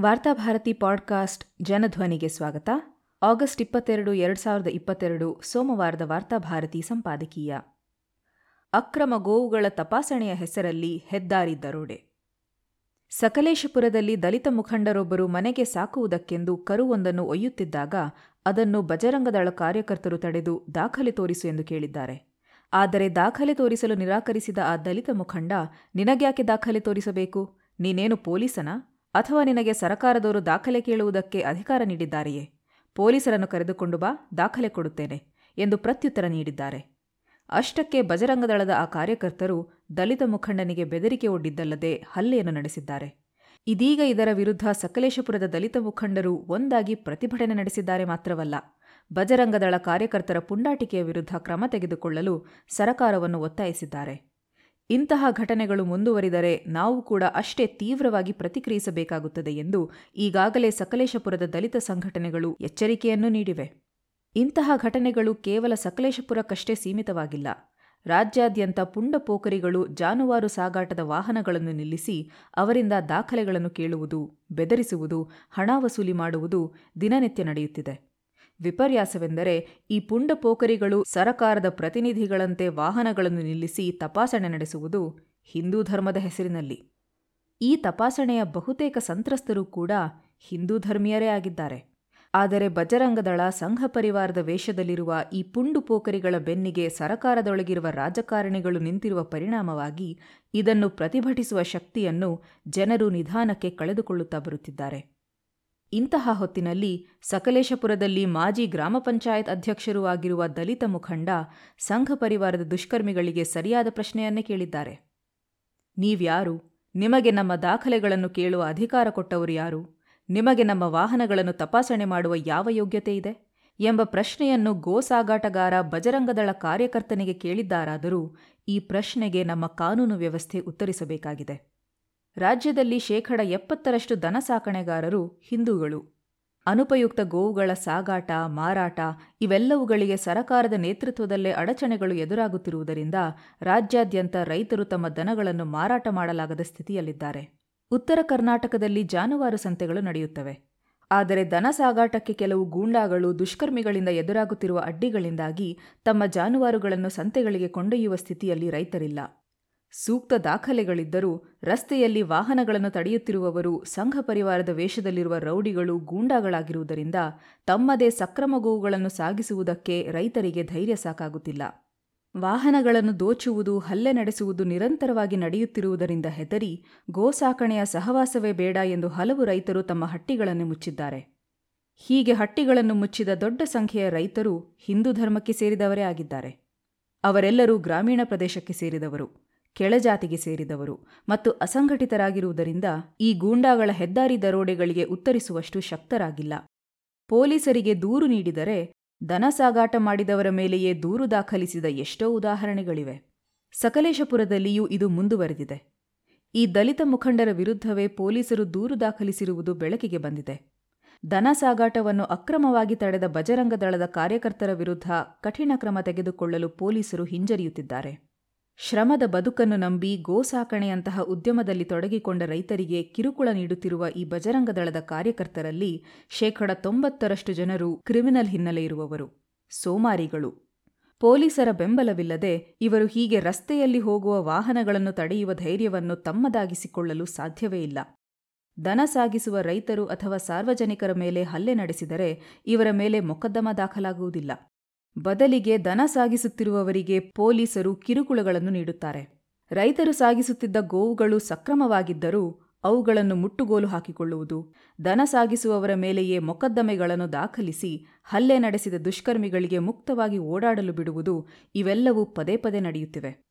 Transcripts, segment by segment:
Varthabharati podcast ಜನಧ್ವನಿಗೆ ಸ್ವಾಗತ. August ಇಪ್ಪತ್ತೆರಡು, ಎರಡು ಸಾವಿರದ ಇಪ್ಪತ್ತೆರಡು, ಸೋಮವಾರದ ವಾರ್ತಾಭಾರತಿ ಸಂಪಾದಕೀಯ. ಅಕ್ರಮ ಗೋವುಗಳ ತಪಾಸಣೆಯ ಹೆಸರಲ್ಲಿ ಹೆದ್ದಾರಿ ದರೋಡೆ. ಸಕಲೇಶಪುರದಲ್ಲಿ ದಲಿತ ಮುಖಂಡರೊಬ್ಬರು ಮನೆಗೆ ಸಾಕುವುದಕ್ಕೆಂದು ಕರುವೊಂದನ್ನು ಒಯ್ಯುತ್ತಿದ್ದಾಗ ಅದನ್ನು ಬಜರಂಗದಳ ಕಾರ್ಯಕರ್ತರು ತಡೆದು ದಾಖಲೆ ತೋರಿಸು ಎಂದು ಕೇಳಿದ್ದಾರೆ. ಆದರೆ ದಾಖಲೆ ತೋರಿಸಲು ನಿರಾಕರಿಸಿದ ಆ ದಲಿತ ಮುಖಂಡ, ನಿನಗ್ಯಾಕೆ ದಾಖಲೆ ತೋರಿಸಬೇಕು? ನೀನೇನು ಪೊಲೀಸನ? ಅಥವಾ ನಿನಗೆ ಸರಕಾರದವರು ದಾಖಲೆ ಕೇಳುವುದಕ್ಕೆ ಅಧಿಕಾರ ನೀಡಿದ್ದಾರೆಯೇ? ಪೊಲೀಸರನ್ನು ಕರೆದುಕೊಂಡು ಬಾ, ದಾಖಲೆ ಕೊಡುತ್ತೇನೆ ಎಂದು ಪ್ರತ್ಯುತ್ತರ ನೀಡಿದ್ದಾರೆ. ಅಷ್ಟಕ್ಕೆ ಬಜರಂಗದಳದ ಆ ಕಾರ್ಯಕರ್ತರು ದಲಿತ ಮುಖಂಡನಿಗೆ ಬೆದರಿಕೆ ಒಡ್ಡಿದ್ದಲ್ಲದೆ ಹಲ್ಲೆಯನ್ನು ನಡೆಸಿದ್ದಾರೆ. ಇದೀಗ ಇದರ ವಿರುದ್ಧ ಸಕಲೇಶಪುರದ ದಲಿತ ಮುಖಂಡರು ಒಂದಾಗಿ ಪ್ರತಿಭಟನೆ ನಡೆಸಿದ್ದಾರೆ ಮಾತ್ರವಲ್ಲ, ಬಜರಂಗದಳ ಕಾರ್ಯಕರ್ತರ ಪುಂಡಾಟಿಕೆಯ ವಿರುದ್ಧ ಕ್ರಮ ತೆಗೆದುಕೊಳ್ಳಲು ಸರಕಾರವನ್ನು ಒತ್ತಾಯಿಸಿದ್ದಾರೆ. ಇಂತಹ ಘಟನೆಗಳು ಮುಂದುವರಿದರೆ ನಾವು ಕೂಡ ಅಷ್ಟೇ ತೀವ್ರವಾಗಿ ಪ್ರತಿಕ್ರಿಯಿಸಬೇಕಾಗುತ್ತದೆ ಎಂದು ಈಗಾಗಲೇ ಸಕಲೇಶಪುರದ ದಲಿತ ಸಂಘಟನೆಗಳು ಎಚ್ಚರಿಕೆಯನ್ನು ನೀಡಿವೆ. ಇಂತಹ ಘಟನೆಗಳು ಕೇವಲ ಸಕಲೇಶಪುರಕ್ಕಷ್ಟೇ ಸೀಮಿತವಾಗಿಲ್ಲ. ರಾಜ್ಯಾದ್ಯಂತ ಪುಂಡ ಪೋಕರಿಗಳು ಜಾನುವಾರು ಸಾಗಾಟದ ವಾಹನಗಳನ್ನು ನಿಲ್ಲಿಸಿ ಅವರಿಂದ ದಾಖಲೆಗಳನ್ನು ಕೇಳುವುದು, ಬೆದರಿಸುವುದು, ಹಣ ವಸೂಲಿ ಮಾಡುವುದು ದಿನನಿತ್ಯ ನಡೆಯುತ್ತಿದೆ. ವಿಪರ್ಯಾಸವೆಂದರೆ ಈ ಪುಂಡ ಪೋಖರಿಗಳು ಸರಕಾರದ ಪ್ರತಿನಿಧಿಗಳಂತೆ ವಾಹನಗಳನ್ನು ನಿಲ್ಲಿಸಿ ತಪಾಸಣೆ ನಡೆಸುವುದು ಹಿಂದೂ ಧರ್ಮದ ಹೆಸರಿನಲ್ಲಿ. ಈ ತಪಾಸಣೆಯ ಬಹುತೇಕ ಸಂತ್ರಸ್ತರು ಕೂಡ ಹಿಂದೂ ಧರ್ಮೀಯರೇ ಆಗಿದ್ದಾರೆ. ಆದರೆ ಬಜರಂಗದಳ ಸಂಘ ಪರಿವಾರದ ವೇಷದಲ್ಲಿರುವ ಈ ಪುಂಡು ಪೋಖರಿಗಳ ಬೆನ್ನಿಗೆ ಸರಕಾರದೊಳಗಿರುವ ರಾಜಕಾರಣಿಗಳು ನಿಂತಿರುವ ಪರಿಣಾಮವಾಗಿ ಇದನ್ನು ಪ್ರತಿಭಟಿಸುವ ಶಕ್ತಿಯನ್ನು ಜನರು ನಿಧಾನಕ್ಕೆ ಕಳೆದುಕೊಳ್ಳುತ್ತಾ ಬರುತ್ತಿದ್ದಾರೆ. ಇಂತಹ ಹೊತ್ತಿನಲ್ಲಿ ಸಕಲೇಶಪುರದಲ್ಲಿ ಮಾಜಿ ಗ್ರಾಮ ಪಂಚಾಯತ್ ಅಧ್ಯಕ್ಷರೂ ಆಗಿರುವ ದಲಿತ ಮುಖಂಡ, ಸಂಘ ಪರಿವಾರದ ದುಷ್ಕರ್ಮಿಗಳಿಗೆ ಸರಿಯಾದ ಪ್ರಶ್ನೆಯನ್ನೇ ಕೇಳಿದ್ದಾರೆ. ನೀವ್ಯಾರು? ನಿಮಗೆ ನಮ್ಮ ದಾಖಲೆಗಳನ್ನು ಕೇಳುವ ಅಧಿಕಾರ ಕೊಟ್ಟವರು ಯಾರು? ನಿಮಗೆ ನಮ್ಮ ವಾಹನಗಳನ್ನು ತಪಾಸಣೆ ಮಾಡುವ ಯಾವ ಯೋಗ್ಯತೆ ಇದೆ? ಎಂಬ ಪ್ರಶ್ನೆಯನ್ನು ಗೋ ಸಾಗಾಟಗಾರ ಬಜರಂಗದಳ ಕಾರ್ಯಕರ್ತನಿಗೆ ಕೇಳಿದ್ದಾರಾದರೂ ಈ ಪ್ರಶ್ನೆಗೆ ನಮ್ಮ ಕಾನೂನು ವ್ಯವಸ್ಥೆ ಉತ್ತರಿಸಬೇಕಾಗಿದೆ. ರಾಜ್ಯದಲ್ಲಿ ಶೇಕಡ ಎಪ್ಪತ್ತರಷ್ಟು ದನ ಸಾಕಣೆಗಾರರು ಹಿಂದೂಗಳು. ಅನುಪಯುಕ್ತ ಗೋವುಗಳ ಸಾಗಾಟ, ಮಾರಾಟ ಇವೆಲ್ಲವುಗಳಿಗೆ ಸರಕಾರದ ನೇತೃತ್ವದಲ್ಲೇ ಅಡಚಣೆಗಳು ಎದುರಾಗುತ್ತಿರುವುದರಿಂದ ರಾಜ್ಯಾದ್ಯಂತ ರೈತರು ತಮ್ಮ ದನಗಳನ್ನು ಮಾರಾಟ ಮಾಡಲಾಗದ ಸ್ಥಿತಿಯಲ್ಲಿದ್ದಾರೆ. ಉತ್ತರ ಕರ್ನಾಟಕದಲ್ಲಿ ಜಾನುವಾರು ಸಂತೆಗಳು ನಡೆಯುತ್ತವೆ. ಆದರೆ ದನ ಸಾಗಾಟಕ್ಕೆ ಕೆಲವು ಗೂಂಡಾಗಳು ದುಷ್ಕರ್ಮಿಗಳಿಂದ ಎದುರಾಗುತ್ತಿರುವ ಅಡ್ಡಿಗಳಿಂದಾಗಿ ತಮ್ಮ ಜಾನುವಾರುಗಳನ್ನು ಸಂತೆಗಳಿಗೆ ಕೊಂಡೊಯ್ಯುವ ಸ್ಥಿತಿಯಲ್ಲಿ ರೈತರಿಲ್ಲ. ಸೂಕ್ತ ದಾಖಲೆಗಳಿದ್ದರೂ ರಸ್ತೆಯಲ್ಲಿ ವಾಹನಗಳನ್ನು ತಡೆಯುತ್ತಿರುವವರು ಸಂಘ ಪರಿವಾರದ ವೇಷದಲ್ಲಿರುವ ರೌಡಿಗಳು ಗೂಂಡಾಗಳಾಗಿರುವುದರಿಂದ ತಮ್ಮದೇ ಸಕ್ರಮ ಗೋವುಗಳನ್ನು ಸಾಗಿಸುವುದಕ್ಕೆ ರೈತರಿಗೆ ಧೈರ್ಯ ಸಾಕಾಗುತ್ತಿಲ್ಲ. ವಾಹನಗಳನ್ನು ದೋಚುವುದು, ಹಲ್ಲೆ ನಡೆಸುವುದು ನಿರಂತರವಾಗಿ ನಡೆಯುತ್ತಿರುವುದರಿಂದ ಹೆದರಿ ಗೋಸಾಕಣೆಯ ಸಹವಾಸವೇ ಬೇಡ ಎಂದು ಹಲವು ರೈತರು ತಮ್ಮ ಹಟ್ಟಿಗಳನ್ನು ಮುಚ್ಚಿದ್ದಾರೆ. ಹೀಗೆ ಹಟ್ಟಿಗಳನ್ನು ಮುಚ್ಚಿದ ದೊಡ್ಡ ಸಂಖ್ಯೆಯ ರೈತರು ಹಿಂದೂ ಧರ್ಮಕ್ಕೆ ಸೇರಿದವರೇ ಆಗಿದ್ದಾರೆ. ಅವರೆಲ್ಲರೂ ಗ್ರಾಮೀಣ ಪ್ರದೇಶಕ್ಕೆ ಸೇರಿದವರು. ಕೆಳಜಾತಿಗೆ ಸೇರಿದವರು ಮತ್ತು ಅಸಂಘಟಿತರಾಗಿರುವುದರಿಂದ ಈ ಗೂಂಡಾಗಳ ಹೆದ್ದಾರಿ ದರೋಡೆಗಳಿಗೆ ಉತ್ತರಿಸುವಷ್ಟು ಶಕ್ತರಾಗಿಲ್ಲ. ಪೊಲೀಸರಿಗೆ ದೂರು ನೀಡಿದರೆ ದನ ಸಾಗಾಟ ಮಾಡಿದವರ ಮೇಲೆಯೇ ದೂರು ದಾಖಲಿಸಿದ ಎಷ್ಟೋ ಉದಾಹರಣೆಗಳಿವೆ. ಸಕಲೇಶಪುರದಲ್ಲಿಯೂ ಇದು ಮುಂದುವರೆದಿದೆ. ಈ ದಲಿತ ಮುಖಂಡರ ವಿರುದ್ಧವೇ ಪೊಲೀಸರು ದೂರು ದಾಖಲಿಸಿರುವುದು ಬೆಳಕಿಗೆ ಬಂದಿದೆ. ದನ ಸಾಗಾಟವನ್ನು ಅಕ್ರಮವಾಗಿ ತಡೆದ ಬಜರಂಗದಳದ ಕಾರ್ಯಕರ್ತರ ವಿರುದ್ಧ ಕಠಿಣ ಕ್ರಮ ತೆಗೆದುಕೊಳ್ಳಲು ಪೊಲೀಸರು ಹಿಂಜರಿಯುತ್ತಿದ್ದಾರೆ. ಶ್ರಮದ ಬದುಕನ್ನು ನಂಬಿ ಗೋಸಾಕಣೆಯಂತಹ ಉದ್ಯಮದಲ್ಲಿ ತೊಡಗಿಕೊಂಡ ರೈತರಿಗೆ ಕಿರುಕುಳ ನೀಡುತ್ತಿರುವ ಈ ಬಜರಂಗ ದಳದ ಕಾರ್ಯಕರ್ತರಲ್ಲಿ ಶೇಕಡ ತೊಂಬತ್ತರಷ್ಟು ಜನರು ಕ್ರಿಮಿನಲ್ ಹಿನ್ನೆಲೆ ಇರುವವರು. ಸೋಮಾರಿಗಳು. ಪೊಲೀಸರ ಬೆಂಬಲವಿಲ್ಲದೆ ಇವರು ಹೀಗೆ ರಸ್ತೆಯಲ್ಲಿ ಹೋಗುವ ವಾಹನಗಳನ್ನು ತಡೆಯುವ ಧೈರ್ಯವನ್ನು ತಮ್ಮದಾಗಿಸಿಕೊಳ್ಳಲು ಸಾಧ್ಯವೇ ಇಲ್ಲ. ದನ ಸಾಗಿಸುವ ರೈತರು ಅಥವಾ ಸಾರ್ವಜನಿಕರ ಮೇಲೆ ಹಲ್ಲೆ ನಡೆಸಿದರೆ ಇವರ ಮೇಲೆ ಮೊಕದ್ದಮ ದಾಖಲಾಗುವುದಿಲ್ಲ. ಬದಲಿಗೆ ದನ ಸಾಗಿಸುತ್ತಿರುವವರಿಗೆ ಪೊಲೀಸರು ಕಿರುಕುಳಗಳನ್ನು ನೀಡುತ್ತಾರೆ. ರೈತರು ಸಾಗಿಸುತ್ತಿದ್ದ ಗೋವುಗಳು ಸಕ್ರಮವಾಗಿದ್ದರೂ ಅವುಗಳನ್ನು ಮುಟ್ಟುಗೋಲು ಹಾಕಿಕೊಳ್ಳುವುದು, ದನ ಸಾಗಿಸುವವರ ಮೇಲೆಯೇ ಮೊಕದ್ದಮೆಗಳನ್ನು ದಾಖಲಿಸಿ ಹಲ್ಲೆ ನಡೆಸಿದ ದುಷ್ಕರ್ಮಿಗಳಿಗೆ ಮುಕ್ತವಾಗಿ ಓಡಾಡಲು ಬಿಡುವುದು ಇವೆಲ್ಲವೂ ಪದೇ ಪದೇ ನಡೆಯುತ್ತಿವೆ.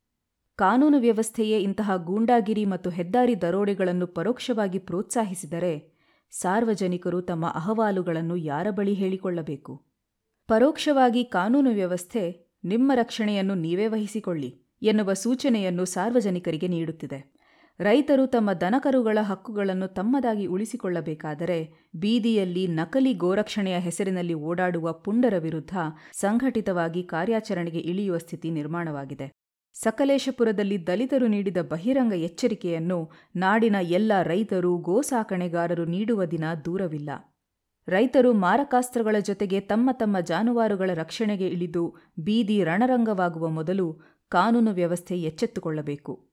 ಕಾನೂನು ವ್ಯವಸ್ಥೆಯೇ ಇಂತಹ ಗೂಂಡಾಗಿರಿ ಮತ್ತು ಹೆದ್ದಾರಿ ದರೋಡೆಗಳನ್ನು ಪರೋಕ್ಷವಾಗಿ ಪ್ರೋತ್ಸಾಹಿಸಿದರೆ ಸಾರ್ವಜನಿಕರು ತಮ್ಮ ಅಹವಾಲುಗಳನ್ನು ಯಾರ ಬಳಿ ಹೇಳಿಕೊಳ್ಳಬೇಕು? ಪರೋಕ್ಷವಾಗಿ ಕಾನೂನು ವ್ಯವಸ್ಥೆ ನಿಮ್ಮ ರಕ್ಷಣೆಯನ್ನು ನೀವೇ ವಹಿಸಿಕೊಳ್ಳಿ ಎನ್ನುವ ಸೂಚನೆಯನ್ನು ಸಾರ್ವಜನಿಕರಿಗೆ ನೀಡುತ್ತಿದೆ. ರೈತರು ತಮ್ಮ ದನಕರುಗಳ ಹಕ್ಕುಗಳನ್ನು ತಮ್ಮದಾಗಿ ಉಳಿಸಿಕೊಳ್ಳಬೇಕಾದರೆ ಬೀದಿಯಲ್ಲಿ ನಕಲಿ ಗೋರಕ್ಷಣೆಯ ಹೆಸರಿನಲ್ಲಿ ಓಡಾಡುವ ಪುಂಡರ ವಿರುದ್ಧ ಸಂಘಟಿತವಾಗಿ ಕಾರ್ಯಾಚರಣೆಗೆ ಇಳಿಯುವ ಸ್ಥಿತಿ ನಿರ್ಮಾಣವಾಗಿದೆ. ಸಕಲೇಶಪುರದಲ್ಲಿ ದಲಿತರು ನೀಡಿದ ಬಹಿರಂಗ ಎಚ್ಚರಿಕೆಯನ್ನು ನಾಡಿನ ಎಲ್ಲ ರೈತರು ಗೋಸಾಕಣೆಗಾರರು ನೀಡುವ ದಿನ ದೂರವಿಲ್ಲ. ರೈತರು ಮಾರಕಾಸ್ತ್ರಗಳ ಜೊತೆಗೆ ತಮ್ಮ ತಮ್ಮ ಜಾನುವಾರುಗಳ ರಕ್ಷಣೆಗೆ ಇಳಿದು ಬೀದಿ ರಣರಂಗವಾಗುವ ಮೊದಲು ಕಾನೂನು ವ್ಯವಸ್ಥೆ ಎಚ್ಚೆತ್ತುಕೊಳ್ಳಬೇಕು.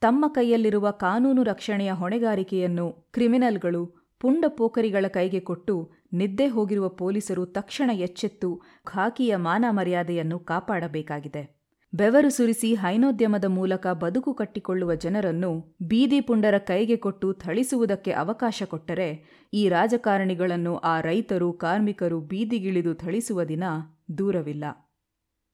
ತಮ್ಮ ಕೈಯಲ್ಲಿರುವ ಕಾನೂನು ರಕ್ಷಣೆಯ ಹೊಣೆಗಾರಿಕೆಯನ್ನು ಕ್ರಿಮಿನಲ್ಗಳು ಪುಂಡ ಪೋಖರಿಗಳ ಕೈಗೆ ಕೊಟ್ಟು ನಿದ್ದೆ ಹೋಗಿರುವ ಪೊಲೀಸರು ತಕ್ಷಣ ಎಚ್ಚೆತ್ತು, ಖಾಕಿಯ ಮಾನ ಮರ್ಯಾದೆಯನ್ನು ಕಾಪಾಡಬೇಕಾಗಿದೆ. ಬೆವರು ಸುರಿಸಿ ಹೈನೋದ್ಯಮದ ಮೂಲಕ ಬದುಕು ಕಟ್ಟಿಕೊಳ್ಳುವ ಜನರನ್ನು ಬೀದಿ ಪುಂಡರ ಕೈಗೆ ಕೊಟ್ಟು ಥಳಿಸುವುದಕ್ಕೆ ಅವಕಾಶ ಕೊಟ್ಟರೆ ಈ ರಾಜಕಾರಣಿಗಳನ್ನು ಆ ರೈತರು, ಕಾರ್ಮಿಕರು ಬೀದಿಗಿಳಿದು ಥಳಿಸುವ ದಿನ ದೂರವಿಲ್ಲ.